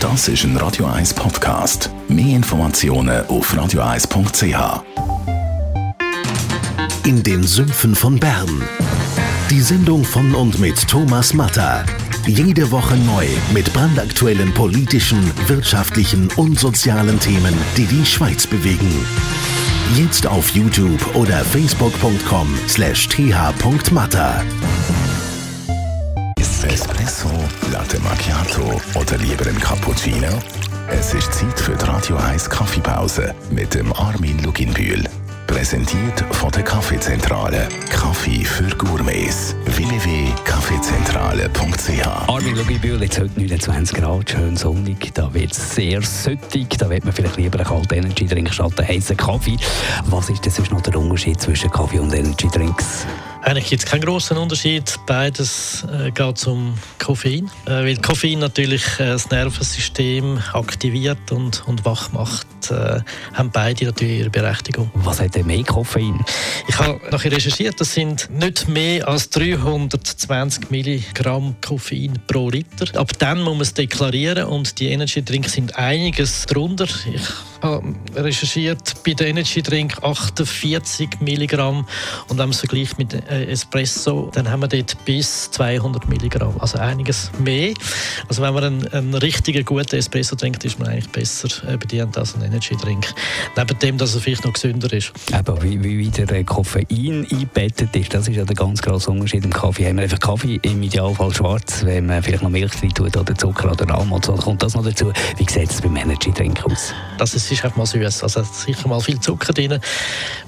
Das ist ein Radio 1 Podcast. Mehr Informationen auf radio1.ch. In den Sümpfen von Bern. Die Sendung von und mit Thomas Matter. Jede Woche neu mit brandaktuellen politischen, wirtschaftlichen und sozialen Themen, die die Schweiz bewegen. Jetzt auf YouTube oder facebook.com slash th.matter. Espresso, Latte Macchiato oder lieber ein Cappuccino? Es ist Zeit für die Radio 1 Kaffeepause mit dem Armin Luginbühl. Präsentiert von der Kaffeezentrale. Kaffee für Gourmets. www.kaffeezentrale.ch Armin Luginbühl, jetzt heute 29 Grad, schön sonnig. Da wird es sehr süttig. Da wird man vielleicht lieber einen kalten Energy Drink statt einen heißen Kaffee. Was ist denn sonst noch der Unterschied zwischen Kaffee und Energy Drinks? Eigentlich gibt es keinen großen Unterschied. Beides äh, geht zum Koffein. Äh, weil Koffein natürlich äh, das Nervensystem aktiviert und, und wach macht, äh, haben beide natürlich ihre Berechtigung. Was hat denn mehr Koffein? Ich habe nachher recherchiert, das sind nicht mehr als 320 Milligramm Koffein pro Liter. Ab dann muss man es deklarieren und die Energy Drinks sind einiges drunter. Ich habe recherchiert bei den Energy Drink 48 Milligramm und wenn man es vergleicht mit Espresso, dann haben wir dort bis 200 Milligramm, also einiges mehr. Also wenn man einen, einen richtigen guten Espresso trinkt, ist man eigentlich besser äh, bedient als ein Energy Drink. Neben dem, dass er vielleicht noch gesünder ist. Aber wie, wie der Koffein eingebettet ist, das ist ja der ganz grosse Unterschied im Kaffee. Haben wir einfach Kaffee im Idealfall schwarz, wenn man vielleicht noch Milch drin tut oder Zucker oder Almond, so kommt das noch dazu. Wie sieht es beim Energy Drink aus? Das ist einfach mal süß, also sicher mal viel Zucker drin.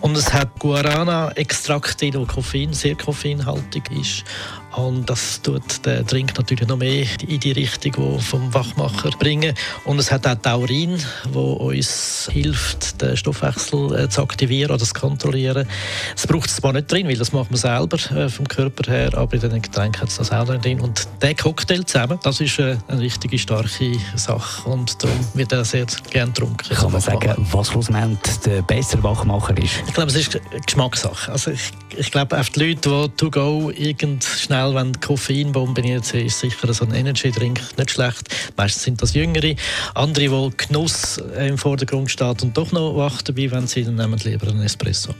Und es hat Guarana-Extrakt drin, Koffein sehr koffeinhaltig ist. Und das tut den Drink natürlich noch mehr in die Richtung wo vom Wachmacher bringen. Und es hat auch Taurin, wo uns hilft, den Stoffwechsel äh, zu aktivieren oder zu kontrollieren. Es braucht es zwar nicht drin, weil das macht man selber äh, vom Körper her, aber in den Getränken hat es das auch drin. Und der Cocktail zusammen, das ist äh, eine richtige starke Sache und darum wird er sehr gerne getrunken. Kann man sagen, was schlussendlich der bessere Wachmacher ist? Ich glaube, es ist Geschmackssache. Also ich, ich glaube, auf die Leute, die to go irgend schnell schnell, wenn Koffeinbomben jetzt ist sicher so ein Energy-Drink nicht schlecht. Meistens sind das Jüngere. Andere, wo Genuss im Vordergrund steht und doch noch wach dabei, wenn sie dann nehmen lieber einen Espresso.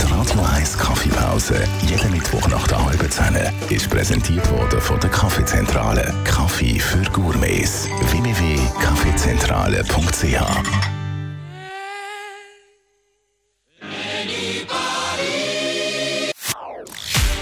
Die Radio 1 Kaffeepause, jeden Mittwoch nach der halben Zehn, ist präsentiert worden von der Kaffeezentrale. Kaffee für Gourmets. www.kaffeezentrale.ch